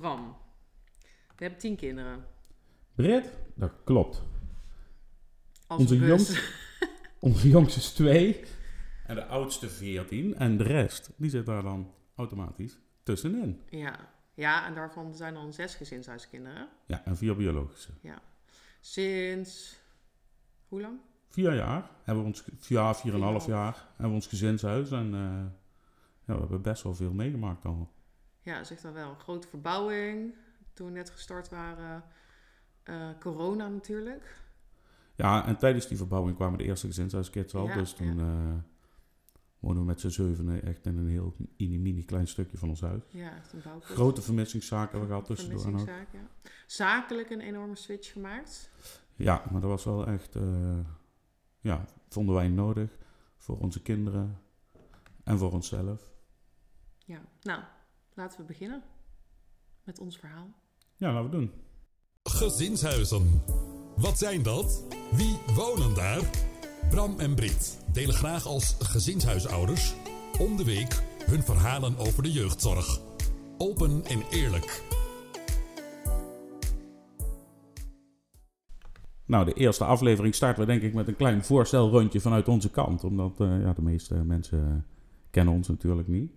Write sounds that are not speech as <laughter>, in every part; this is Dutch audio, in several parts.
Bram, we hebben tien kinderen. Brit, dat klopt. Als Onze jongste- <laughs> Onze jongste is twee. En de oudste 14. En de rest, die zit daar dan automatisch tussenin. Ja. ja, en daarvan zijn dan zes gezinshuiskinderen. Ja, en vier biologische. Sinds... Hoe lang? Vier jaar hebben we ons, ja, vier en een half jaar hebben we ons gezinshuis. En eh, ja, we hebben best wel veel meegemaakt al. Ja, zeg dan wel. Grote verbouwing. Toen we net gestart waren. Eh, corona natuurlijk. Ja, en tijdens die verbouwing kwamen de eerste gezinshuiskids al. Ja, dus toen eh woonden we met z'n zevenen echt in een heel mini, mini klein stukje van ons huis. Ja, echt een. Grote vermissingszaken hebben we gehad tussendoor. Vermissingszaak, ja. Zakelijk een enorme switch gemaakt. Ja, maar dat was wel echt, eh, ja, vonden wij nodig voor onze kinderen en voor onszelf. Ja, nou, laten we beginnen met ons verhaal. Ja, laten we doen. Gezinshuizen. Wat zijn dat? Wie wonen daar? Bram en Brit delen graag als gezinshuisouders om de week hun verhalen over de jeugdzorg. Open en eerlijk. Nou, de eerste aflevering starten we denk ik met een klein voorstelrondje vanuit onze kant. Omdat eh, ja, de meeste mensen kennen ons natuurlijk niet.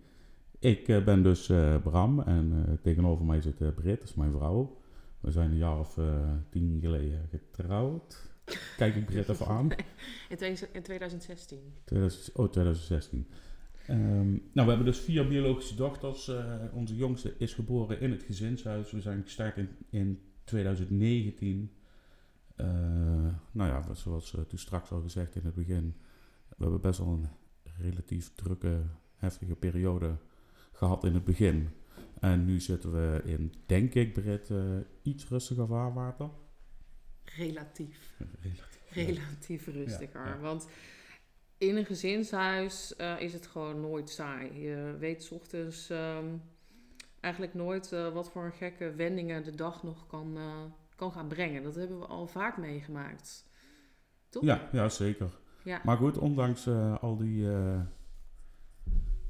Ik eh, ben dus eh, Bram en eh, tegenover mij zit eh, Brit, dat is mijn vrouw. We zijn een jaar of tien geleden getrouwd. Kijk ik Brit even aan. In, in 2016. 2000 oh, 2016. Ehm, nou, we hebben dus vier biologische dochters. Onze jongste is geboren in het gezinshuis. We zijn gestart in, in 2019. Eh, nou ja, zoals eh, toen straks al gezegd in het begin. We hebben best wel een relatief drukke, heftige periode gehad in het begin. En nu zitten we in, denk ik, Brit, eh, iets rustiger vaarwater. Relatief. Relatief. Relatief rustiger. ja. Want in een gezinshuis eh, is het gewoon nooit saai. Je weet 's ochtends ehm, eigenlijk nooit eh, wat voor een gekke wendingen de dag nog kan, kan gaan brengen. Dat hebben we al vaak meegemaakt. Toch? Ja, ja, zeker. Ja. Maar goed, ondanks al, die,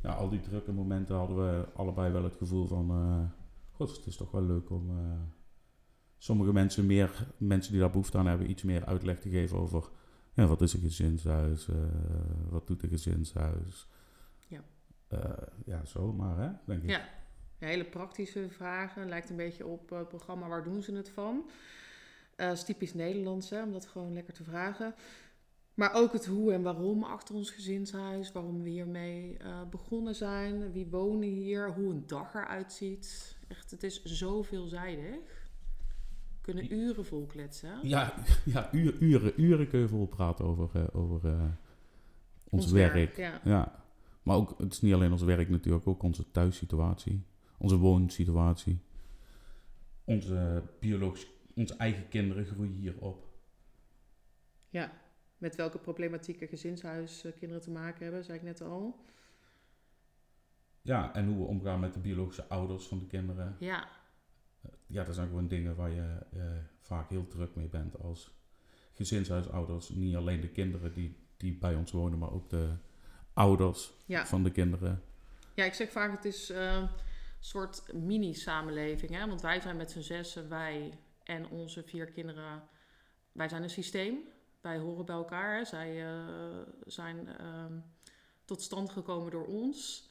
ja, al die drukke momenten hadden we allebei wel het gevoel van... eh, God, het is toch wel leuk om eh, sommige mensen meer, mensen die daar behoefte aan hebben, iets meer uitleg te geven over... Ja, wat is een gezinshuis? eh, wat doet een gezinshuis? Ja. Ja, zo maar, hè, denk ik. Ja. Ja, hele praktische vragen. Lijkt een beetje op het programma Waar doen ze het van? Eh is typisch Nederlands, hè, om dat gewoon lekker te vragen. Maar ook het hoe en waarom achter ons gezinshuis. Waarom we hiermee eh, begonnen zijn. Wie wonen hier. Hoe een dag eruit ziet. Echt, het is zo veelzijdig. We kunnen uren vol kletsen. Ja, <laughs> ja uren, uren, uren kun je vol praten over, eh, over eh, ons, werk. Ja. Ja, maar ook, het is niet alleen ons werk natuurlijk, ook onze thuissituatie, onze woonsituatie. Onze biologisch, onze eigen kinderen groeien hier op. ja. Met welke problematieke gezinshuiskinderen te maken hebben, zei ik net al. Ja, en hoe we omgaan met de biologische ouders van de kinderen. Ja, Ja, dat zijn gewoon dingen waar je eh, vaak heel druk mee bent als gezinshuisouders. Niet alleen de kinderen die, die bij ons wonen, maar ook de ouders ja. van de kinderen. Ja, ik zeg vaak het is eh, een soort mini-samenleving. Hè? Want wij zijn met z'n zessen, wij en onze vier kinderen, wij zijn een systeem. Wij horen bij elkaar. Zij eh, zijn ehm, tot stand gekomen door ons.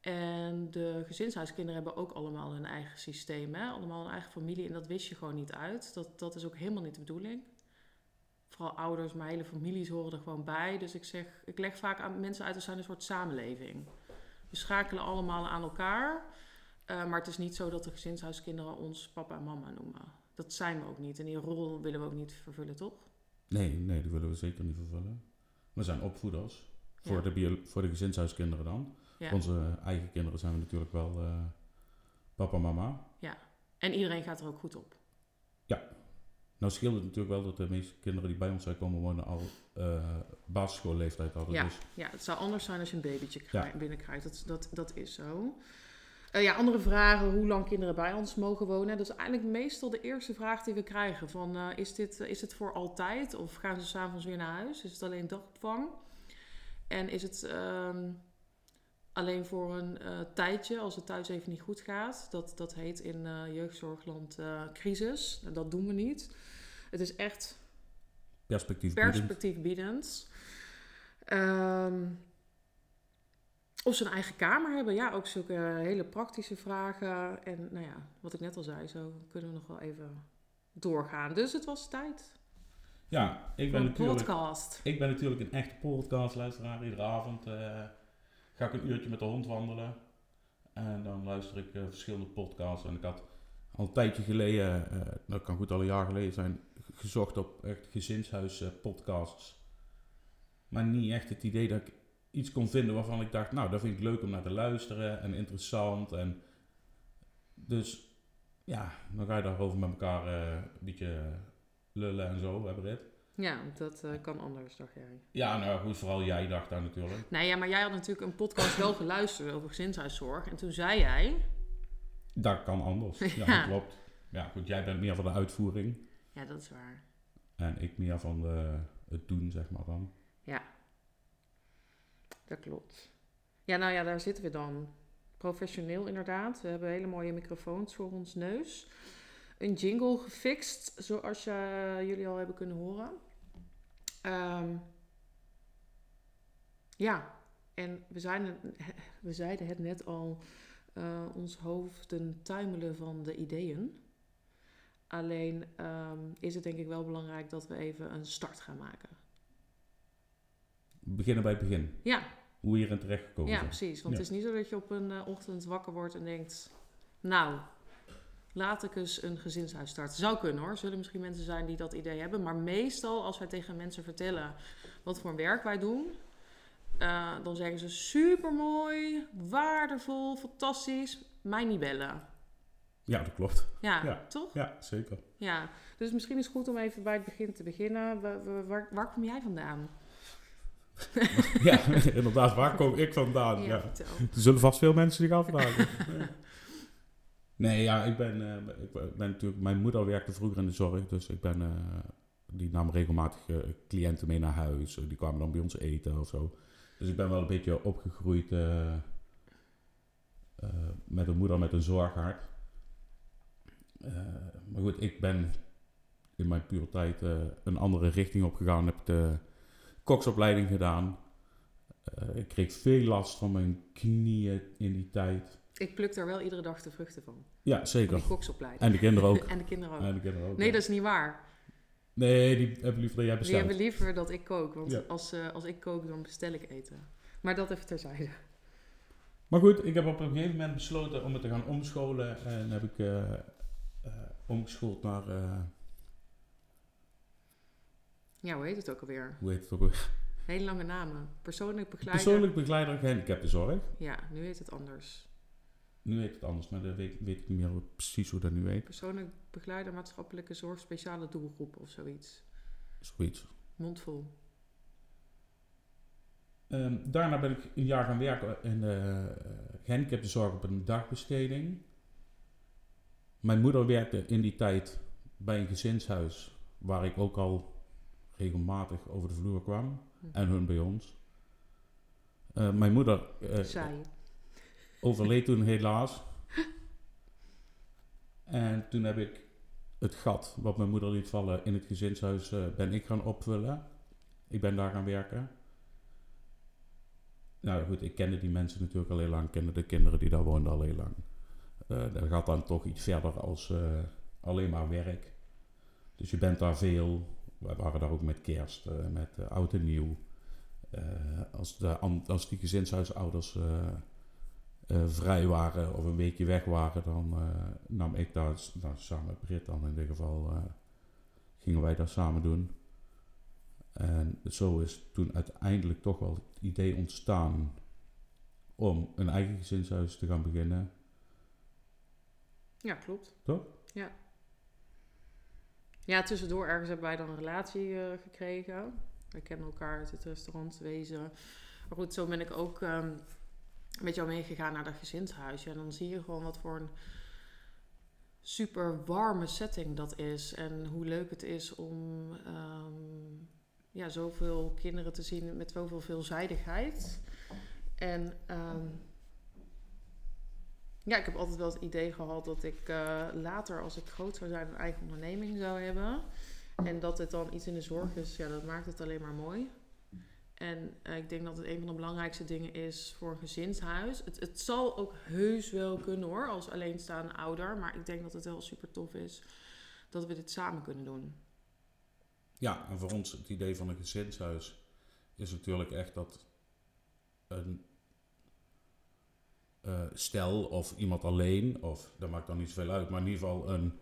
En de gezinshuiskinderen hebben ook allemaal hun eigen systeem. Hè? Allemaal een eigen familie. En dat wist je gewoon niet uit. Dat, dat is ook helemaal niet de bedoeling. Vooral ouders, maar hele families horen er gewoon bij. Dus ik zeg, ik leg vaak aan mensen uit, we zijn een soort samenleving. We schakelen allemaal aan elkaar. Eh, maar het is niet zo dat de gezinshuiskinderen ons papa en mama noemen. Dat zijn we ook niet. En die rol willen we ook niet vervullen, toch? Nee, nee, dat willen we zeker niet vervullen. We zijn opvoeders. Voor, Ja. de, bio- voor de gezinshuiskinderen dan. Ja. Voor onze eigen kinderen zijn we natuurlijk wel eh, papa en mama. En iedereen gaat er ook goed op. Nou scheelt het natuurlijk wel dat de meeste kinderen die bij ons zijn komen wonen al eh basisschoolleeftijd hadden. Ja. Dus Ja, het zou anders zijn als je een babytje Ja. krijgt, binnenkrijgt. Dat, dat, dat is zo. Eh, ja, andere vragen. Hoe lang kinderen bij ons mogen wonen? Dat is eigenlijk meestal de eerste vraag die we krijgen. Van, eh, is, dit, is het voor altijd? Of gaan ze s'avonds weer naar huis? Is het alleen dagopvang? En is het... ehm, alleen voor een eh, tijdje, als het thuis even niet goed gaat. Dat, dat heet in eh, jeugdzorgland eh, crisis. En dat doen we niet. Het is echt Perspectief. perspectief biedend. Of ze een eigen kamer hebben. Ja, ook zulke hele praktische vragen. En nou ja, wat ik net al zei, zo kunnen we nog wel even doorgaan. Dus het was tijd Ja, ik ben, een natuurlijk, podcast. ik ben natuurlijk een echte podcastluisteraar. Iedere avond eh, ga ik een uurtje met de hond wandelen. En dan luister ik eh, verschillende podcasts. En ik had al een tijdje geleden, eh, dat kan goed al een jaar geleden zijn, gezocht op echt gezinshuis eh, podcasts. Maar niet echt het idee dat ik iets kon vinden waarvan ik dacht, nou, dat vind ik leuk om naar te luisteren en interessant. En dus ja, dan ga je daarover met elkaar eh, een beetje lullen en zo, hebben dit. Ja, dat eh, kan anders, dacht jij. Ja, nou goed, vooral jij dacht daar natuurlijk. Nee, ja, maar jij had natuurlijk een podcast wel geluisterd over gezinshuiszorg. En toen zei jij... Dat kan anders. <laughs> Ja, Ja. dat klopt. Ja, goed, jij bent meer van de uitvoering Ja, dat is waar. en ik meer van de, het doen, zeg maar dan. Dat klopt. Ja, nou ja, daar zitten we dan. Professioneel inderdaad. We hebben hele mooie microfoons voor ons neus. Een jingle gefixt, zoals je, jullie al hebben kunnen horen. Ehm, ja, en we, zijn <laughs> we zeiden het net al, eh, ons hoofden tuimelen van de ideeën. Alleen ehm, is het denk ik wel belangrijk dat we even een start gaan maken. Beginnen bij het begin. Ja, Hoe we hierin terecht gekomen Ja, zijn. precies. Want Ja. het is niet zo dat je op een eh, ochtend wakker wordt en denkt... Nou, laat ik eens een gezinshuis starten. Zou kunnen hoor. Zullen misschien mensen zijn die dat idee hebben. Maar meestal als wij tegen mensen vertellen wat voor werk wij doen... eh, dan zeggen ze super mooi, waardevol, fantastisch. Mij niet bellen. Ja, dat klopt. Ja, Ja. toch? Ja, zeker. Ja. Dus misschien is het goed om even bij het begin te beginnen. Wa- wa- Waar, waar kom jij vandaan? <laughs> ja, inderdaad. Waar kom ik vandaan? Ja. Er zullen vast veel mensen zich afvragen. <laughs> nee, ja, ik ben, eh, ik ben natuurlijk... Mijn moeder werkte vroeger in de zorg, dus ik ben... eh, die nam regelmatig eh, cliënten mee naar huis. Die kwamen dan bij ons eten of zo. Dus ik ben wel een beetje opgegroeid met een moeder met een zorghart. Maar goed, ik ben in mijn puberteit eh een andere richting opgegaan. Heb de koksopleiding gedaan. Eh, ik kreeg veel last van mijn knieën in die tijd. Ik pluk daar wel iedere dag de vruchten van. Ja, zeker. die koksopleiding. En de kinderen ook. En de kinderen ook. En de kinderen ook. Nee, ja. dat is niet waar. Nee, die hebben liever dat jij Die bestelt. hebben liever dat ik kook. Want Ja. als, eh, als ik kook, dan bestel ik eten. Maar dat even terzijde. Maar goed, ik heb op een gegeven moment besloten om het te gaan omscholen. En heb ik eh, omgeschoold naar, Ja, hoe heet het ook alweer? hoe heet het ook weer? Hele lange namen. Persoonlijk begeleider. Persoonlijk begeleider gehandicaptenzorg. Ja, nu heet het anders. Nu heet het anders, maar dat weet, weet ik niet meer precies hoe dat nu heet. Persoonlijk begeleider maatschappelijke zorg speciale doelgroep of zoiets. Zoiets. Mondvol. Ehm, daarna ben ik een jaar gaan werken in de uh, gehandicaptenzorg op een dagbesteding. Mijn moeder werkte in die tijd bij een gezinshuis waar ik ook al regelmatig over de vloer kwam. Hm. En hun bij ons. Eh, mijn moeder Saai. overleed toen helaas. En toen heb ik het gat wat mijn moeder liet vallen in het gezinshuis eh, ben ik gaan opvullen. Ik ben daar gaan werken. Nou goed, ik kende die mensen natuurlijk al heel lang. Kende de kinderen die daar woonden al heel lang. Dat gaat dan toch iets verder als alleen maar werk. Dus je bent daar veel. We waren daar ook met kerst, eh, met eh, oud en nieuw. Eh, als, de, als die gezinshuisouders vrij waren of een weekje weg waren, dan nam ik daar nou, samen met Britt dan in dit geval, gingen wij dat samen doen. En zo is toen uiteindelijk toch wel het idee ontstaan om een eigen gezinshuis te gaan beginnen. Ja, klopt. Toch? Ja. Ja, tussendoor ergens hebben wij dan een relatie eh, gekregen. We kennen elkaar uit het restaurantwezen. Maar goed, zo ben ik ook ehm, met jou meegegaan naar dat gezinshuis. Ja, en dan zie je gewoon wat voor een super warme setting dat is. En hoe leuk het is om ehm, ja, zoveel kinderen te zien met zoveel veelzijdigheid. En ehm, ja, ik heb altijd wel het idee gehad dat ik eh, later, als ik groot zou zijn, een eigen onderneming zou hebben. En dat het dan iets in de zorg is, ja, dat maakt het alleen maar mooi. En eh, ik denk dat het een van de belangrijkste dingen is voor een gezinshuis. Het, het zal ook heus wel kunnen hoor, als alleenstaande ouder. Maar ik denk dat het wel super tof is dat we dit samen kunnen doen. Ja, en voor ons het idee van een gezinshuis is natuurlijk echt dat een eh, stel of iemand alleen, of dat maakt dan niet zoveel uit, maar in ieder geval een,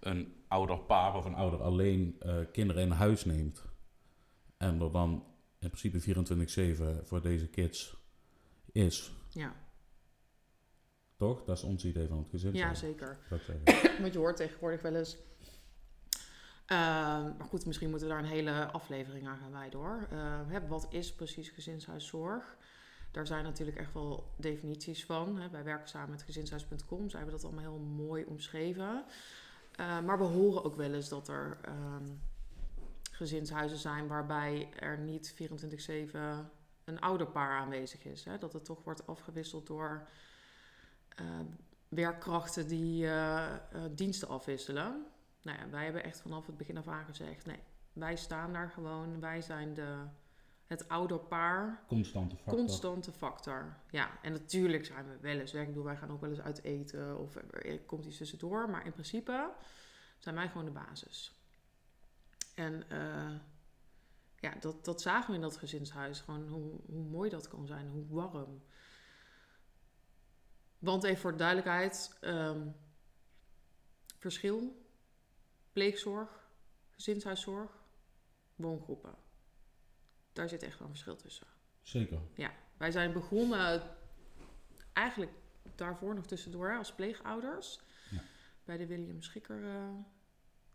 een ouder paar of een ouder alleen eh, kinderen in huis neemt. En er dan in principe 24-7 voor deze kids is. Ja, Toch? Dat is ons idee van het gezinshuis. ja zeker. <clears throat> Want je hoort tegenwoordig wel eens. Ehm, maar goed, misschien moeten we daar een hele aflevering aan gaan wijden hoor. Hè, wat is precies gezinshuiszorg? Daar zijn natuurlijk echt wel definities van. Hè. Wij werken samen met gezinshuis.com. Zij hebben dat allemaal heel mooi omschreven. Ehm, maar we horen ook wel eens dat er ehm, gezinshuizen zijn waarbij er niet 24-7 een ouderpaar aanwezig is. Hè. Dat het toch wordt afgewisseld door eh, werkkrachten die eh, eh, diensten afwisselen. Nou ja, wij hebben echt vanaf het begin af aan gezegd: nee, wij staan daar gewoon. Wij zijn de, het ouderpaar. Constante factor. Constante factor. Ja, en natuurlijk zijn we wel eens weg. Ik bedoel, wij gaan ook wel eens uit eten of er komt iets tussendoor. Maar in principe zijn wij gewoon de basis. En eh, ja, dat, dat zagen we in dat gezinshuis. Gewoon hoe, hoe mooi dat kan zijn, hoe warm. Want even voor de duidelijkheid: ehm, verschil, pleegzorg, gezinshuiszorg, woongroepen. Daar zit echt wel een verschil tussen. Zeker. Wij zijn begonnen eigenlijk daarvoor nog tussendoor als pleegouders. Ja. Bij de William Schikker eh,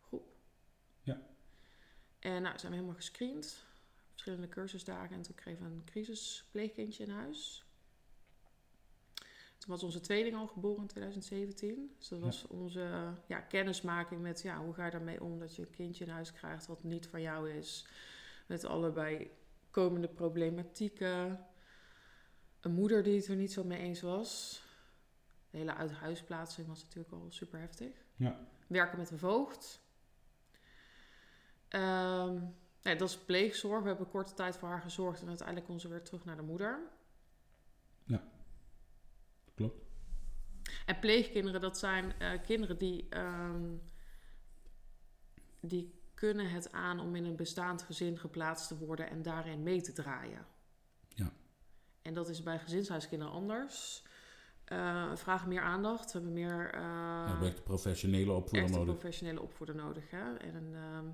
groep. Ja. En nou, zijn we helemaal gescreend. Verschillende cursusdagen. En toen kregen we een crisispleegkindje in huis. Toen was onze tweeling al geboren in 2017. Dus dat Ja. was onze ja, kennismaking met ja, hoe ga je daarmee om dat je een kindje in huis krijgt wat niet van jou is. Met allebei komende problematieken. Een moeder die het er niet zo mee eens was. De hele uithuisplaatsing was natuurlijk al super heftig. Ja. Werken met een voogd. Ehm, ja, dat is pleegzorg. We hebben korte tijd voor haar gezorgd en uiteindelijk kon ze weer terug naar de moeder. Klopt. En pleegkinderen, dat zijn eh, kinderen die, ehm, die kunnen het aan om in een bestaand gezin geplaatst te worden en daarin mee te draaien. Ja. En dat is bij gezinshuiskinderen anders. Eh vragen meer aandacht, we hebben meer echt een professionele opvoeder echt een nodig. professionele opvoeder nodig. Hè? En ehm,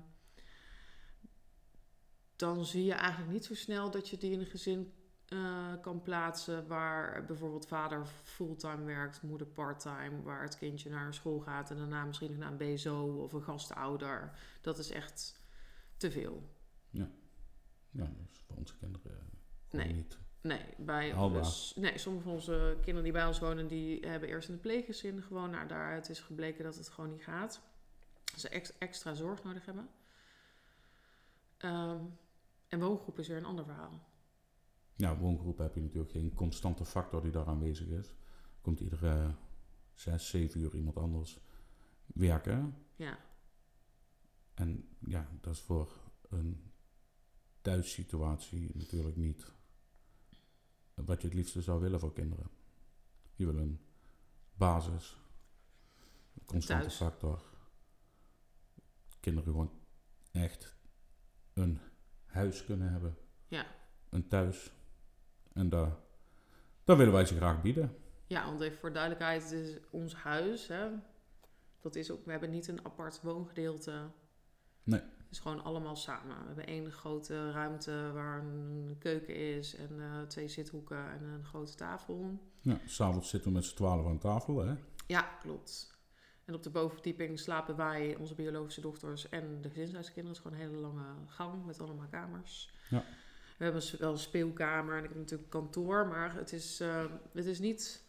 dan zie je eigenlijk niet zo snel dat je die in een gezin eh, kan plaatsen waar bijvoorbeeld vader fulltime werkt, moeder parttime, waar het kindje naar school gaat en daarna misschien nog naar een BSO of een gastouder. Dat is echt te veel. Ja, dat is voor onze kinderen eh, gewoon Nee. niet. Nee, bij ons, nee, sommige van onze kinderen die bij ons wonen, die hebben eerst in een pleeggezin gewoond. Nou, daaruit is gebleken dat het gewoon niet gaat. Ze ex- extra zorg nodig hebben. Ehm, en woongroep is weer een ander verhaal. Ja, woongroep heb je natuurlijk geen constante factor die daar aanwezig is. Komt iedere zes, zeven uur iemand anders werken. Ja, En ja, dat is voor een thuissituatie natuurlijk niet wat je het liefste zou willen voor kinderen. Je wil een basis, een constante Thuis. factor. Kinderen gewoon echt een huis kunnen hebben. Ja. Een thuis. En daar, willen wij ze graag bieden. ja want even voor duidelijkheid, het is ons huis. Hè? Dat is ook, we hebben niet een apart woongedeelte. Nee. Het is gewoon allemaal samen. We hebben één grote ruimte waar een keuken is en eh, twee zithoeken en een grote tafel. Ja, s'avonds zitten we met z'n twaalf aan tafel. Hè? Ja, klopt. En op de bovenverdieping slapen wij, onze biologische dochters en de gezinshuiskinderen. Het is gewoon een hele lange gang met allemaal kamers. Ja. We hebben wel een speelkamer en ik heb natuurlijk een kantoor, maar het is, eh, het is niet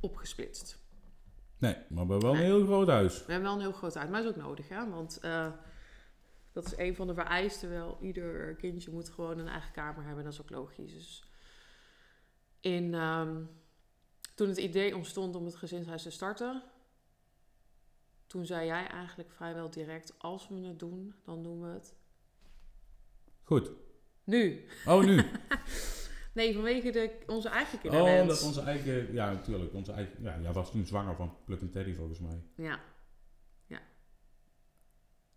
opgesplitst. Nee, maar we hebben wel Nee. een heel groot huis. We hebben wel een heel groot uit, maar dat is ook nodig, hè? Want eh, dat is een van de vereisten wel. Ieder kindje moet gewoon een eigen kamer hebben, dat is ook logisch. Dus in, ehm, toen het idee ontstond om het gezinshuis te starten, toen zei jij eigenlijk vrijwel direct, als we het doen, dan doen we het Goed. Nu. Oh, nu. <laughs> Nee, vanwege de, onze eigen oh, kinderwens. dat onze eigen... Ja, natuurlijk. Onze eigen... Ja, jij was toen zwanger van Pluk en Teddy volgens mij. Ja,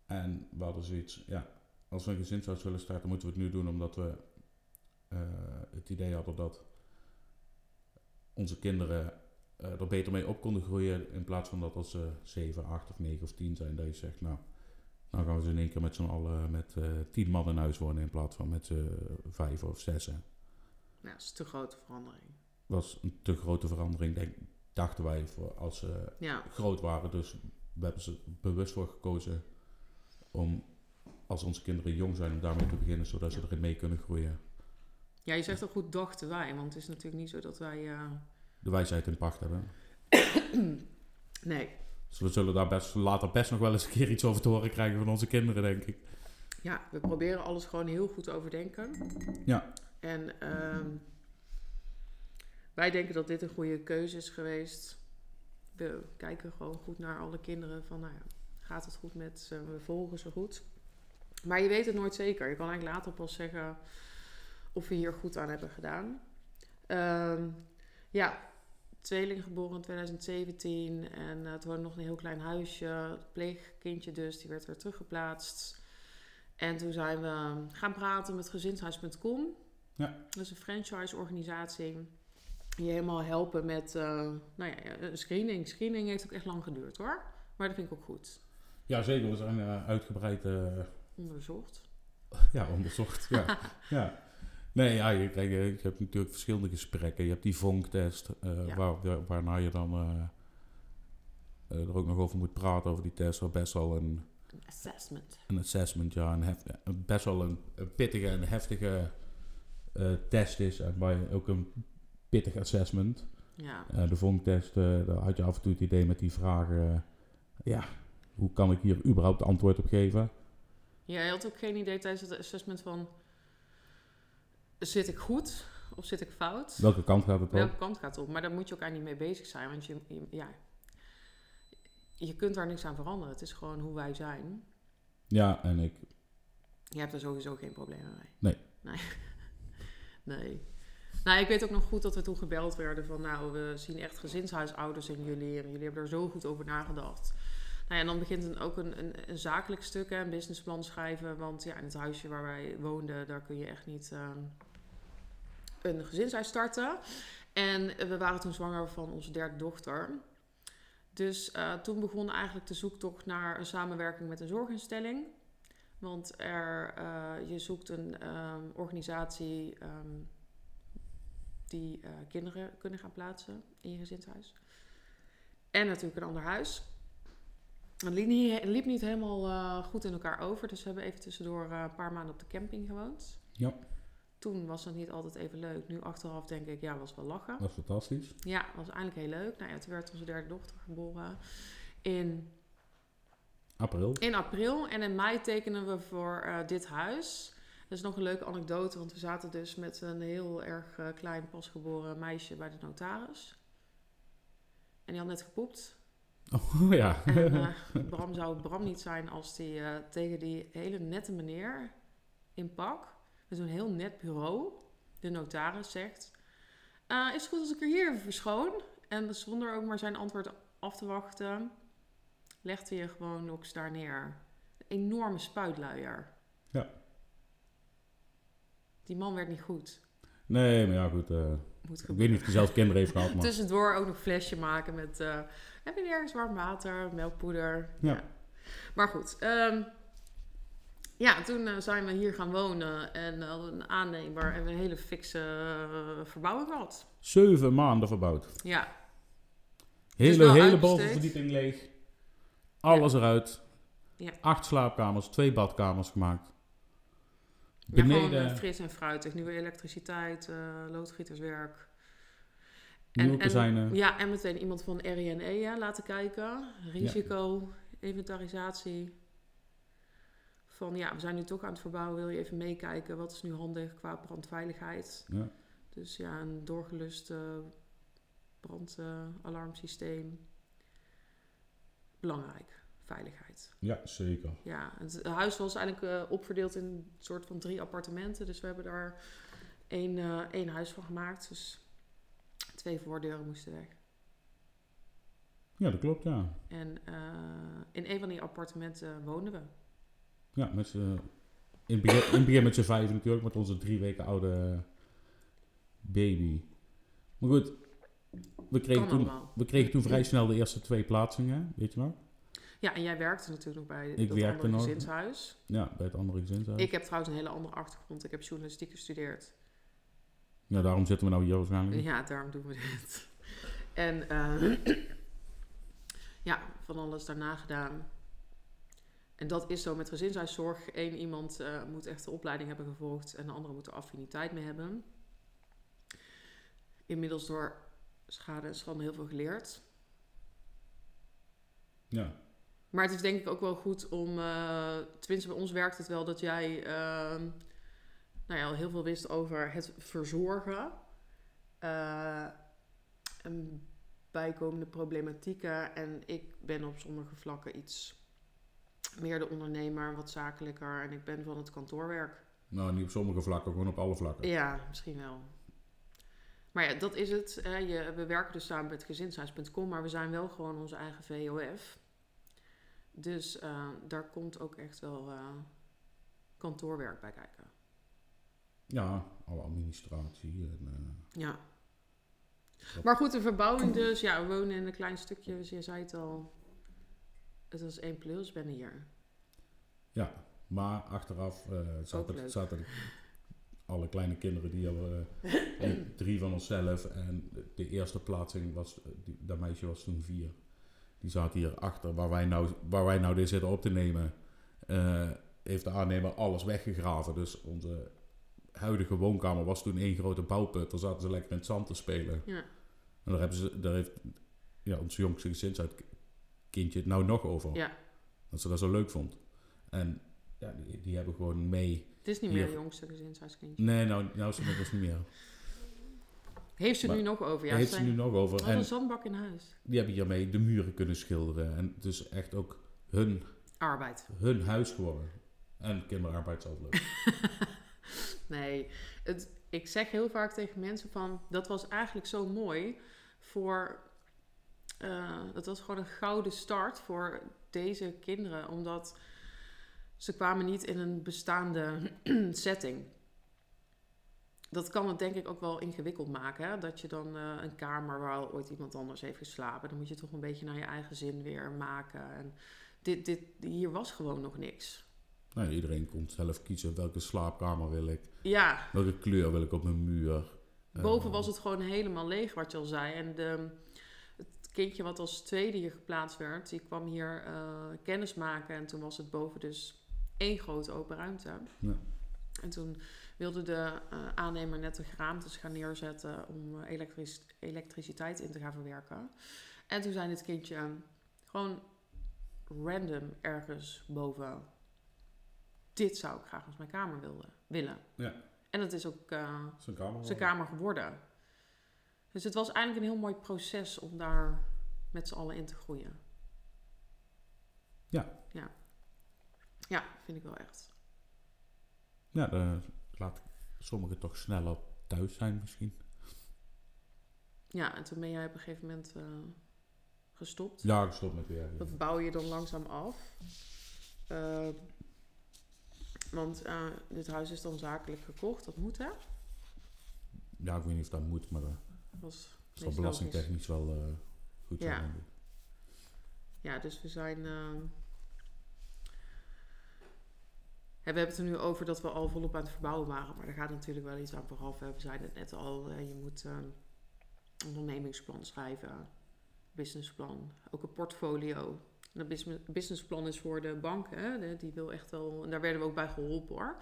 En we hadden zoiets... Ja, als we een gezinshuis willen starten, moeten we het nu doen. Omdat we eh, het idee hadden dat onze kinderen eh, er beter mee op konden groeien. In plaats van dat als ze 7, 8 of 9 of 10 zijn, dat je zegt... Nou, dan gaan we ze in één keer met z'n allen met eh 10 man in huis wonen. In plaats van met z'n vijf of zes. ja, dat is een te grote verandering. was een te grote verandering, denk, dachten wij, voor als ze Ja, groot waren. Dus we hebben ze bewust voor gekozen om, als onze kinderen jong zijn, om daarmee te beginnen, zodat ze erin mee kunnen groeien. ja je zegt ook goed dachten wij, want het is natuurlijk niet zo dat wij... eh, De wijsheid in pacht hebben. <coughs> nee, Dus we zullen daar best, later best nog wel eens een keer iets over te horen krijgen van onze kinderen, denk ik. ja, we proberen alles gewoon heel goed te overdenken. Ja. En ehm, wij denken dat dit een goede keuze is geweest. We kijken gewoon goed naar alle kinderen van, nou ja, gaat het goed met ze? We volgen ze goed. Maar je weet het nooit zeker. Je kan eigenlijk later pas zeggen of we hier goed aan hebben gedaan. Ehm, ja, tweeling geboren in 2017 en eh, het woonde nog een heel klein huisje. Het pleegkindje dus, die werd weer teruggeplaatst. En toen zijn we gaan praten met gezinshuis.com. Ja. Dat is een franchise-organisatie. Die je helemaal helpen met eh, nou ja, een screening. Screening heeft ook echt lang geduurd hoor. Maar dat vind ik ook goed. Ja, zeker. We zijn eh, uitgebreid Onderzocht. ja, onderzocht. ja. <laughs> ja. Nee, ja, je, krijgt, eh, je hebt natuurlijk verschillende gesprekken. Je hebt die vonktest, eh Ja. waar, waar- waarna je dan eh, er ook nog over moet praten, over die test. Waar best wel een, Een assessment. een assessment, ja, een heft, best wel een, een pittige en heftige test is. En waar je ook een pittig assessment. Ja. De vonktest, eh, daar had je af en toe het idee met die vragen. ja, hoe kan ik hier überhaupt antwoord op geven? ja, je had ook geen idee tijdens het assessment van... Zit ik goed of zit ik fout? Welke kant gaat het op? Welke kant gaat het op? Maar daar moet je ook eigenlijk niet mee bezig zijn. Want je, je- ja, je kunt daar niks aan veranderen. Het is gewoon hoe wij zijn. Ja, en ik Je hebt er sowieso geen problemen mee. Nee. Nee. <laughs> nee. Nou, ik weet ook nog goed dat we toen gebeld werden van... nou, we zien echt gezinshuisouders in jullie... en jullie hebben er zo goed over nagedacht. Nou ja, en dan begint een, ook een, een, een zakelijk stuk, hè, een businessplan schrijven. Want ja, in het huisje waar wij woonden... daar kun je echt niet ehm, een gezinshuis starten. En we waren toen zwanger van onze derde dochter... Dus eh, toen begon eigenlijk de zoektocht naar een samenwerking met een zorginstelling. Want er, eh, je zoekt een ehm, organisatie ehm, die eh, kinderen kunnen gaan plaatsen in je gezinshuis. En natuurlijk een ander huis. Het liep niet, liep niet helemaal goed in elkaar over. Dus we hebben even tussendoor een paar maanden op de camping gewoond. Ja. Toen was het niet altijd even leuk. Nu achteraf denk ik, ja, was wel lachen. Dat is fantastisch. Ja, was eigenlijk heel leuk. Nou ja, toen werd onze derde dochter geboren in April. in april en in mei tekenen we voor eh, dit huis. Dat is nog een leuke anekdote, want we zaten dus met een heel erg eh, klein pasgeboren meisje bij de notaris. En die had net gepoept. Oh ja. En <laughs> eh, Bram zou Bram niet zijn als die eh, tegen die hele nette meneer in pak, met zo'n heel net bureau, de notaris zegt... "Eh, is het goed als ik er hier even verschoon? En zonder ook maar zijn antwoord af te wachten, legde je gewoon Nox daar neer. Een enorme spuitluier. Ja. Die man werd niet goed. Nee, maar ja, goed. eh, Moet ik weet niet of hij zelf kinderen heeft gehad, maar... <laughs> Tussendoor ook nog flesje maken met... eh heb je ergens warm water, melkpoeder? Ja. Maar goed. ehm, ja, toen eh, zijn we hier gaan wonen. En hadden een aannemer en een hele fikse eh, verbouwing gehad. Zeven maanden verbouwd. Ja, Hele, hele bovenverdieping leeg. Alles eruit. Ja. Acht slaapkamers, twee badkamers gemaakt. ja Beneden eh, fris en fruitig. Nieuwe elektriciteit, eh loodgieterswerk. nieuwe en-. Ja, en meteen iemand van RINE ja, laten kijken. Risico, inventarisatie. Van ja, we zijn nu toch aan het verbouwen. Wil je even meekijken? Wat is nu handig qua brandveiligheid? Ja. Dus ja, een doorgelust eh, brandalarmsysteem. Belangrijk, veiligheid. Ja, zeker. Ja, het huis was eigenlijk eh, opverdeeld in een soort van drie appartementen. Dus we hebben daar één, eh, één huis van gemaakt. Dus twee voordeuren moesten weg. Ja, dat klopt, ja. En eh, in een van die appartementen woonden we. Ja, met z'n- in, het begin, in het begin met z'n vijf natuurlijk, met onze drie weken oude baby. Maar goed, we kregen, toen, we kregen toen vrij snel de eerste twee plaatsingen, weet je nog? Ja, en jij werkte natuurlijk nog bij Ik dat werkte andere nog. gezinshuis. Ja, bij het andere gezinshuis. Ik heb trouwens een hele andere achtergrond. Ik heb journalistiek gestudeerd. Ja, daarom zitten we nou hier waarschijnlijk. Ja, daarom doen we dit. En eh, <clears throat> ja, van alles daarna gedaan. En dat is zo met gezinshuiszorg. Eén iemand eh, moet echt de opleiding hebben gevolgd en de andere moet er affiniteit mee hebben. Inmiddels door schade en schande heel veel geleerd. Ja, Maar het is denk ik ook wel goed om, eh, tenminste bij ons werkt het wel dat jij ehm, nou ja, al heel veel wist over het verzorgen. en bijkomende problematieken. En ik ben op sommige vlakken iets meer de ondernemer, wat zakelijker. En ik ben van het kantoorwerk. nou niet op sommige vlakken, gewoon op alle vlakken. Ja, misschien wel. Maar ja, dat is het. Hè. Je, we werken dus samen met gezinshuis.com, maar we zijn wel gewoon onze eigen VOF. Dus eh, daar komt ook echt wel eh, kantoorwerk bij kijken. Ja, alle administratie. En, eh, Ja. Maar goed, de verbouwing dus. Ja, we wonen in een klein stukje, dus je zei het al. Het was één plus, ben hier. ja, maar achteraf eh, zaten, zaten alle kleine kinderen die hadden eh, <laughs> drie van onszelf. En de eerste plaatsing was, eh, die, dat meisje was toen vier. Die zaten hier achter, waar wij nou, waar wij nou dit zitten op te nemen. heeft de aannemer alles weggegraven. Dus onze huidige woonkamer was toen één grote bouwput. Daar zaten ze lekker in het zand te spelen. Ja. En daar, hebben ze, daar heeft ja, ons jongste gezinskindje het nou nog over. Ja. Dat ze dat zo leuk vond. En ja, die, die hebben gewoon mee. Het is niet meer Hier. de jongste gezinshuiskindje. Nee, nou, nou is het inmiddels niet meer. Heeft ze Maar nu nog over? Ja, heeft ze nu nog over. En een zandbak in huis. die hebben hiermee de muren kunnen schilderen. En het is echt ook hun, Arbeid. hun huis geworden. En kinderarbeid is altijd leuk. <laughs> Nee, het, ik zeg heel vaak tegen mensen van... dat was eigenlijk zo mooi voor... eh, dat was gewoon een gouden start voor deze kinderen. Omdat ze kwamen niet in een bestaande <clears throat> setting. Dat kan het denk ik ook wel ingewikkeld maken. Hè? Dat je dan eh, een kamer waar al ooit iemand anders heeft geslapen... dan moet je toch een beetje naar je eigen zin weer maken. En dit, dit, hier was gewoon nog niks. nou, iedereen kon zelf kiezen welke slaapkamer wil ik. Ja, Welke kleur wil ik op mijn muur. Boven Eh, was het gewoon helemaal leeg, wat je al zei. En de, kindje wat als tweede hier geplaatst werd, die kwam hier eh, kennis maken. En toen was het boven dus één grote open ruimte. Ja. En toen wilde de eh, aannemer net de geraamtes gaan neerzetten om eh, elektriciteit in te gaan verwerken. En toen zei het kindje gewoon random ergens boven. Dit zou ik graag als mijn kamer wilde, willen. Ja. En dat is ook Zijn kamer. zijn kamer geworden. Dus het was eigenlijk een heel mooi proces om daar met z'n allen in te groeien. Ja. Ja, ja vind ik wel echt. Ja, eh, laat sommigen toch sneller thuis zijn misschien. Ja, en toen ben jij op een gegeven moment eh, gestopt. Ja, ik stop met werken. Dat bouw je dan langzaam af. Eh, want eh, dit huis is dan zakelijk gekocht, dat moet hè? Ja, ik weet niet of dat moet, maar dat Dat was is belastingtechnisch wel eh, goed. Ja. zo. Ja, dus we zijn. hè, we hebben het er nu over dat we al volop aan het verbouwen waren, maar daar gaat natuurlijk wel iets aan vooraf. We zeiden het net al, je moet een ondernemingsplan schrijven, businessplan, ook een portfolio. En dat bus- businessplan is voor de bank, hè, die wil echt wel, en daar werden we ook bij geholpen hoor.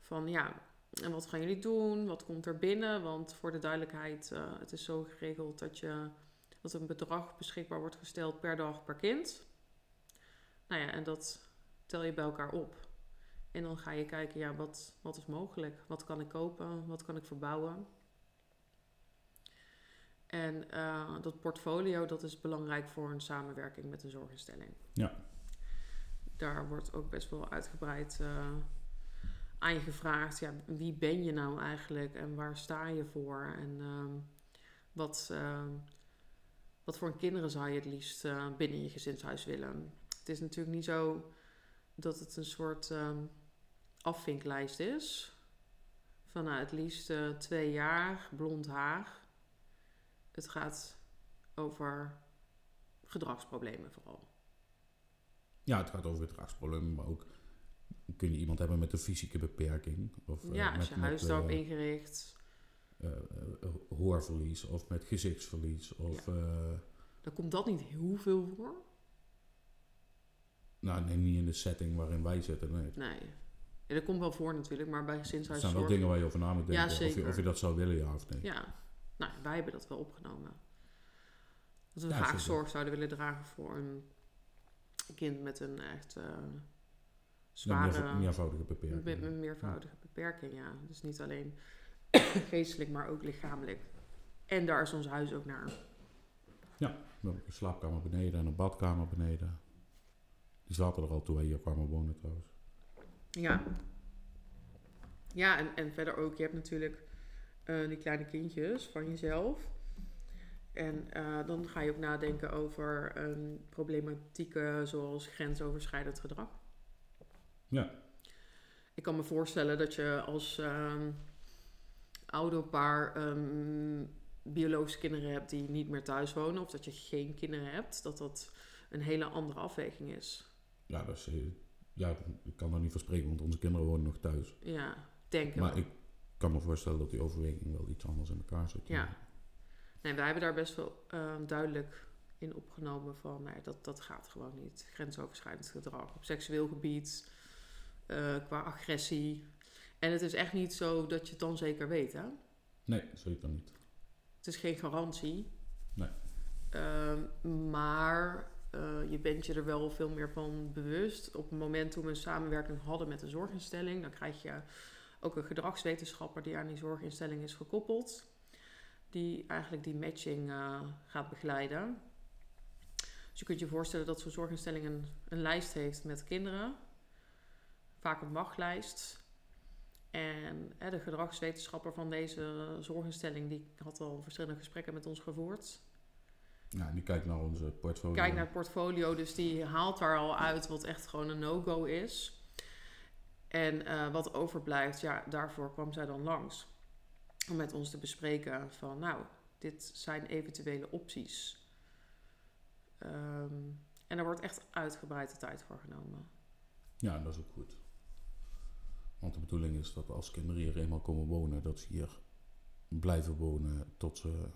Van ja, en wat gaan jullie doen? Wat komt er binnen? Want voor de duidelijkheid, eh, het is zo geregeld dat je dat een bedrag beschikbaar wordt gesteld per dag per kind. Nou ja, en dat tel je bij elkaar op. En dan ga je kijken, ja, wat, wat is mogelijk? Wat kan ik kopen? Wat kan ik verbouwen? En eh, dat portfolio dat is belangrijk voor een samenwerking met een zorginstelling. Ja. Daar wordt ook best wel uitgebreid eh, aan je gevraagd. Ja, wie ben je nou eigenlijk en waar sta je voor? En ehm, wat, ehm, wat voor kinderen zou je het liefst eh, binnen je gezinshuis willen? Het is natuurlijk niet zo dat het een soort ehm, afvinklijst is. Van nou, het liefst eh, twee jaar, blond haar. Het gaat over gedragsproblemen vooral. Ja, het gaat over gedragsproblemen, maar ook kun je iemand hebben met een fysieke beperking. Of, eh, ja, als met, je huis met, daarop eh, ingericht. eh, eh, hoorverlies of met gezichtsverlies. Of, eh, Dan komt dat niet heel veel voor. nou, nee, niet in de setting waarin wij zitten. Nee. Nee. Ja, dat komt wel voor natuurlijk, maar bij Het gezinshuis zijn wel dingen waar je over na moet denken. Ja, of, je, of je dat zou willen, ja of nee. Ja, nou, wij hebben dat wel opgenomen. Dat we Ja, zeker. zorg zouden willen dragen voor een kind met een echt eh, zware, meer, meervoudige beperking. met een meervoudige beperking. Ja. Dus niet alleen <coughs> geestelijk, maar ook lichamelijk. En daar is ons huis ook naar. We hebben een slaapkamer beneden en een badkamer beneden. Die zaten er al toen wij hier kwamen wonen trouwens. Ja. Ja, en, en verder ook, je hebt natuurlijk eh, die kleine kindjes van jezelf. En eh, dan ga je ook nadenken over een problematieken zoals grensoverschrijdend gedrag. Ja. Ik kan me voorstellen dat je als ehm ouderpaar ehm, biologische kinderen hebt die niet meer thuis wonen, of dat je geen kinderen hebt, dat dat een hele andere afweging is. Ja, dat is, eh, ja, ik kan daar niet van spreken, want onze kinderen wonen nog thuis. Ja, denk Maar wel. ik kan me voorstellen dat die overweging wel iets anders in elkaar zit. Ja. Nee, wij hebben daar best wel ehm, duidelijk in opgenomen van nee, dat, dat gaat gewoon niet. Grensoverschrijdend gedrag op seksueel gebied, eh, qua agressie. En het is echt niet zo dat je het dan zeker weet, hè? Nee, zeker niet. Het is geen garantie. Nee. Ehm, maar eh, je bent je er wel veel meer van bewust. Op het moment toen we een samenwerking hadden met een zorginstelling, dan krijg je ook een gedragswetenschapper die aan die zorginstelling is gekoppeld. Die eigenlijk die matching eh, gaat begeleiden. Dus je kunt je voorstellen dat zo'n zorginstelling een, een lijst heeft met kinderen. Vaak een wachtlijst. En hè, de gedragswetenschapper van deze zorginstelling die had al verschillende gesprekken met ons gevoerd. Ja, die kijkt naar onze portfolio. Kijk naar het portfolio, dus die haalt daar al uit wat echt gewoon een no-go is. En eh, wat overblijft, ja, daarvoor kwam zij dan langs. Om met ons te bespreken van, nou, dit zijn eventuele opties. Ehm, en er wordt echt uitgebreid de tijd voor genomen. Ja, dat is ook goed. Want de bedoeling is dat als kinderen hier eenmaal komen wonen, dat ze hier blijven wonen tot ze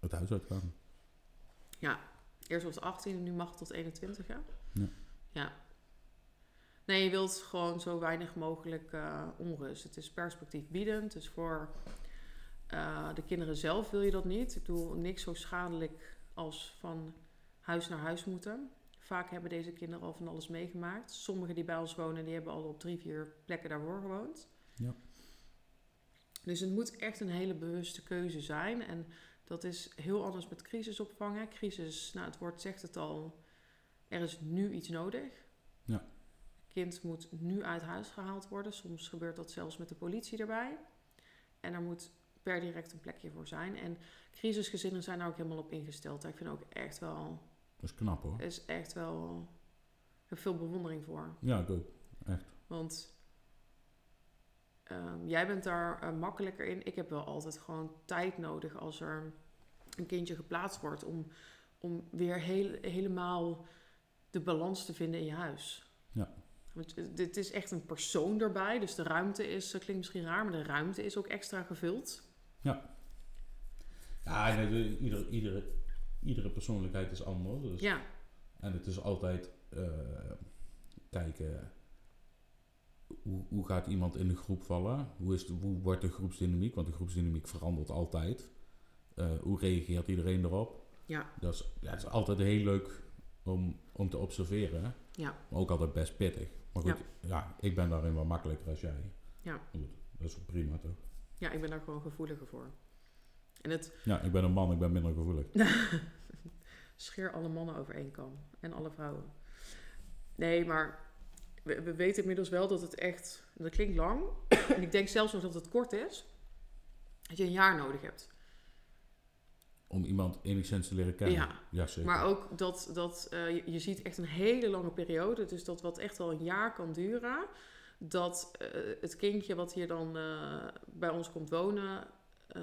het huis uitgaan. Eerst was het 18 en nu mag het tot 21, ja? Ja. Ja. Nee, je wilt gewoon zo weinig mogelijk eh, onrust. Het is perspectiefbiedend. Dus voor eh, de kinderen zelf wil je dat niet. Ik bedoel, niks zo schadelijk als van huis naar huis moeten. Vaak hebben deze kinderen al van alles meegemaakt. Sommigen die bij ons wonen, die hebben al op drie, vier plekken daarvoor gewoond. Ja. Dus het moet echt een hele bewuste keuze zijn. En dat is heel anders met crisisopvang. hè. Crisis, nou het woord zegt het al. Er is nu iets nodig. Ja. Kind moet nu uit huis gehaald worden. Soms gebeurt dat zelfs met de politie erbij. En er moet per direct een plekje voor zijn. En crisisgezinnen zijn daar ook helemaal op ingesteld. Ik vind ook echt wel, Dat is knap hoor. is echt wel, ik heb veel bewondering voor. Ja, ik ook. Echt. Want ehm, jij bent daar eh, makkelijker in. Ik heb wel altijd gewoon tijd nodig als er een kindje geplaatst wordt om, om weer heel, helemaal de balans te vinden in je huis. Ja. Want eh, dit is echt een persoon erbij, dus de ruimte is, dat klinkt misschien raar, maar de ruimte is ook extra gevuld. Ja, de- iedere, iedere, iedere persoonlijkheid is anders. Dus, Ja, En het is altijd eh, kijken hoe, hoe gaat iemand in de groep vallen? Hoe, is de, hoe wordt de groepsdynamiek? Want de groepsdynamiek verandert altijd. Eh, hoe reageert iedereen erop? ja, Dat is, ja, het is altijd heel leuk om, om te observeren. ja, Maar ook altijd best pittig. Maar goed, ja. ik ben daarin wat makkelijker als jij. Ja. Goed, dat is prima toch? ja, ik ben daar gewoon gevoeliger voor. En het Ja, ik ben een man, ik ben minder gevoelig. <laughs> scheer alle mannen over één kam. En alle vrouwen. Nee, maar we, we weten inmiddels wel dat het echt... Dat klinkt lang. <coughs> en ik denk zelfs nog dat het kort is. Dat je een jaar nodig hebt. Om iemand enigszins te leren kennen. Ja. Ja, zeker. Maar ook dat, dat eh, je, je ziet echt een hele lange periode. Dus dat wat echt wel een jaar kan duren. Dat eh, het kindje wat hier dan eh, bij ons komt wonen...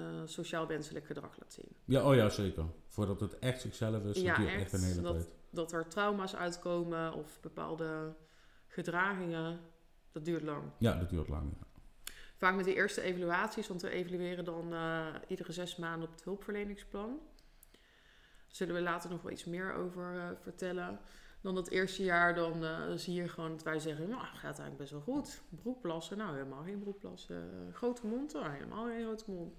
eh, sociaal wenselijk gedrag laat zien. Ja, oh ja, zeker. Voordat het echt zichzelf is, Ja, echt, echt. een hele Dat- tijd. Dat er trauma's uitkomen of bepaalde gedragingen. Dat duurt lang. Ja, dat duurt lang. ja. Vaak met de eerste evaluaties, want we evalueren dan eh, iedere zes maanden op het hulpverleningsplan. Daar zullen we later nog wel iets meer over eh, vertellen. Dan dat eerste jaar, dan zie je gewoon dat wij zeggen, nou, gaat eigenlijk best wel goed. Broekplassen, nou helemaal geen broekplassen. Grote mond, nou, helemaal geen grote mond.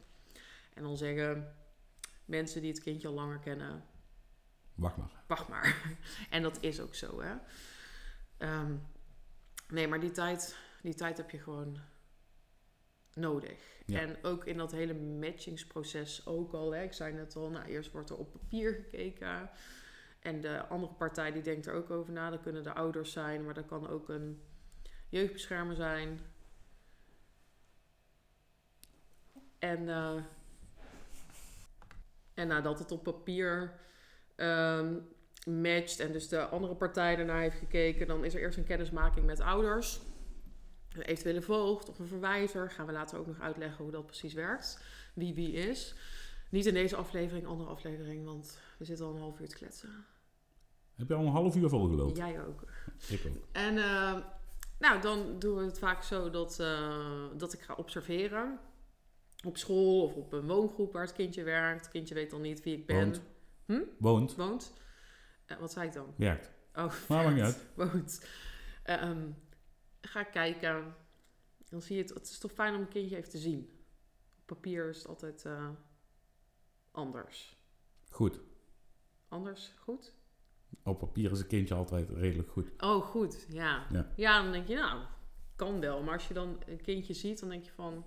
En dan zeggen mensen die het kindje al langer kennen, Wacht maar. wacht maar. <laughs> En dat is ook zo, hè. Ehm, nee, maar die tijd, die tijd heb je gewoon nodig. Ja. En ook in dat hele matchingsproces ook al. Hè. Ik zei net al, nou, eerst wordt er op papier gekeken. En de andere partij die denkt er ook over na. Dat kunnen de ouders zijn, maar dat kan ook een jeugdbeschermer zijn. En, eh, en nadat het op papier ehm, matcht en dus de andere partij daarna heeft gekeken, dan is er eerst een kennismaking met ouders. Een eventuele voogd of een verwijzer. Gaan we later ook nog uitleggen hoe dat precies werkt. Wie wie is. Niet in deze aflevering, andere aflevering, want we zitten al een half uur te kletsen. Heb je al een half uur volgelopen? Jij ook. Ik ook. En eh, nou, dan doen we het vaak zo dat, eh, dat ik ga observeren. Op school of op een woongroep waar het kindje werkt. Het kindje weet dan niet wie ik ben. Woont. Hm? Woont. Woont. Eh, wat zei ik dan? Werkt. Oh, Maar niet uit. <laughs> woont. Ehm, ga kijken. Dan zie je het. Het is toch fijn om een kindje even te zien. Op papier is het altijd eh, anders. Goed. Anders? Goed? Op papier is een kindje altijd redelijk goed. Oh, goed. Ja. Ja. ja. dan denk je, nou, kan wel. Maar als je dan een kindje ziet, dan denk je van...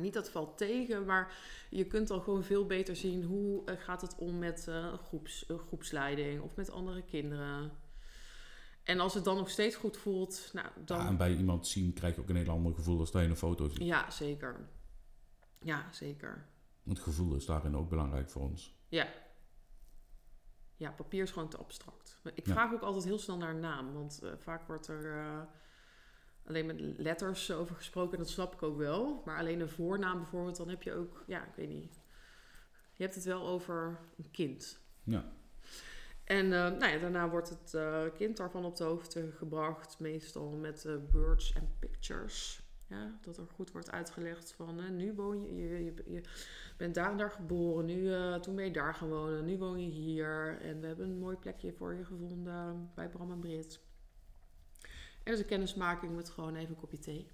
niet dat valt tegen, maar je kunt al gewoon veel beter zien... hoe eh, gaat het om met eh, groeps, eh, groepsleiding of met andere kinderen. En als het dan nog steeds goed voelt, nou, dan... Ja, en bij iemand zien krijg je ook een heel ander gevoel als dat je een foto ziet. Ja, zeker. Ja, zeker. Want gevoel is daarin ook belangrijk voor ons. Ja. Ja, papier is gewoon te abstract. Ik Ja. vraag ook altijd heel snel naar een naam. Want vaak wordt er alleen met letters over gesproken. Dat snap ik ook wel. Maar alleen een voornaam bijvoorbeeld, dan heb je ook... Ja, ik weet niet. Je hebt het wel over een kind. Ja. En eh, nou ja, daarna wordt het eh, kind daarvan op de hoogte gebracht. Meestal met eh, words and pictures. Ja, dat er goed wordt uitgelegd van nu woon je, je, je, je bent daar en daar geboren. Nu, toen ben je daar gaan wonen. Nu woon je hier. En we hebben een mooi plekje voor je gevonden bij Bram en Brit. Er is een kennismaking met gewoon even een kopje thee.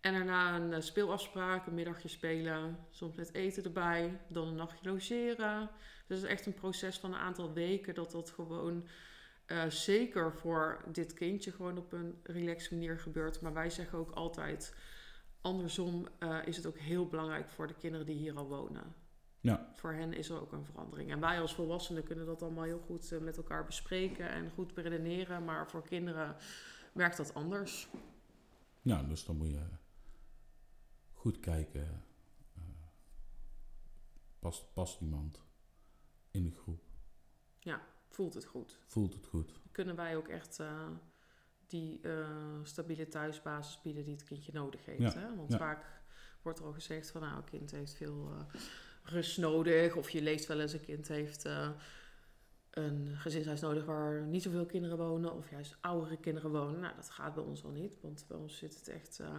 En daarna een eh, speelafspraak, een middagje spelen. Soms met eten erbij. Dan een nachtje logeren. Dus het is echt een proces van een aantal weken dat dat gewoon eh, zeker voor dit kindje gewoon op een relaxe manier gebeurt. Maar wij zeggen ook altijd, andersom eh, is het ook heel belangrijk voor de kinderen die hier al wonen. Ja. Voor hen is er ook een verandering. En wij als volwassenen kunnen dat allemaal heel goed met elkaar bespreken en goed beredeneren. Maar voor kinderen werkt dat anders. Ja, dus dan moet je goed kijken. eh, past, past iemand in de groep? Voelt het goed. Voelt het goed? Kunnen wij ook echt eh, die eh, stabiele thuisbasis bieden die het kindje nodig heeft. Ja, Hè? Want ja. vaak wordt er al gezegd van nou, een kind heeft veel rust nodig. Of je leest wel eens een kind heeft een gezinshuis nodig waar niet zoveel kinderen wonen. Of juist oudere kinderen wonen. Nou, dat gaat bij ons al niet. Want bij ons zit het echt eh,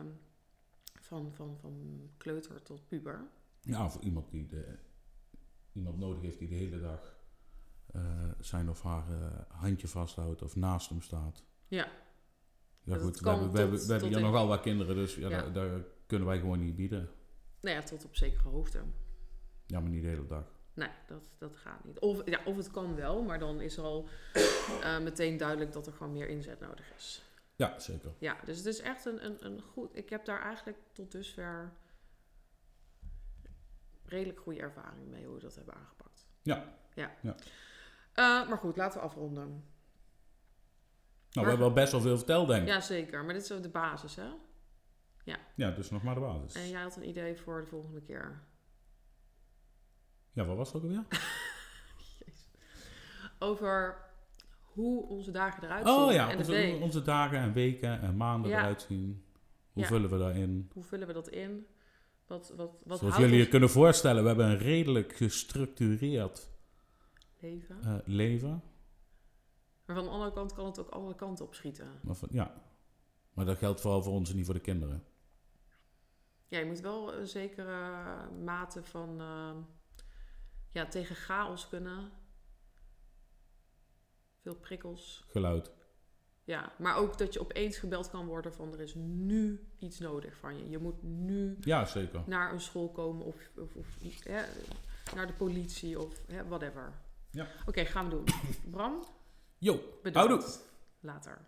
van, van, van kleuter tot puber. Ja, voor iemand die de, iemand nodig heeft die de hele dag eh, zijn of haar eh, handje vasthoudt of naast hem staat. Ja. Ja Dat goed, we hebben, we hebben, tot- we hebben tot hier nogal wat kinderen, dus ja, Ja. Daar, daar kunnen wij gewoon niet bieden. Nou ja, tot op zekere hoogte. Ja, maar niet de hele dag. Nee, dat, dat gaat niet. Of, ja, of het kan wel, maar dan is er al eh, meteen duidelijk dat er gewoon meer inzet nodig is. Ja, zeker. Ja, dus het is echt een, een, een goed... Ik heb daar eigenlijk tot dusver redelijk goede ervaring mee hoe we dat hebben aangepakt. Ja. ja. Ja. Eh, maar goed, laten we afronden. Nou, we hebben wel best wel veel verteld, denk ik. Ja, zeker. Maar dit is de basis, hè? Ja, dus nog maar de basis. En jij had een idee voor de volgende keer. Ja, wat was het ook alweer? <laughs> Over hoe onze dagen eruit zien. Oh ja, en onze, onze dagen en weken en maanden Ja. eruit zien. Hoe Ja. vullen we daarin? Hoe vullen we dat in? Wat, wat, wat Zoals jullie je kunnen voorstellen, we hebben een redelijk gestructureerd leven? eh, leven. Maar van de andere kant kan het ook alle kanten op schieten. Maar van- ja. maar dat geldt vooral voor ons en niet voor de kinderen. Ja, je moet wel een zekere mate van eh, ja, tegen chaos kunnen. Veel prikkels. Geluid. Ja, maar ook dat je opeens gebeld kan worden van er is nu iets nodig van je. Je moet nu Ja, zeker. naar een school komen of, of, of hè, naar de politie of hè, whatever. Ja. Oké, gaan we doen. Bram, Jo, bedankt. houdoe. Later.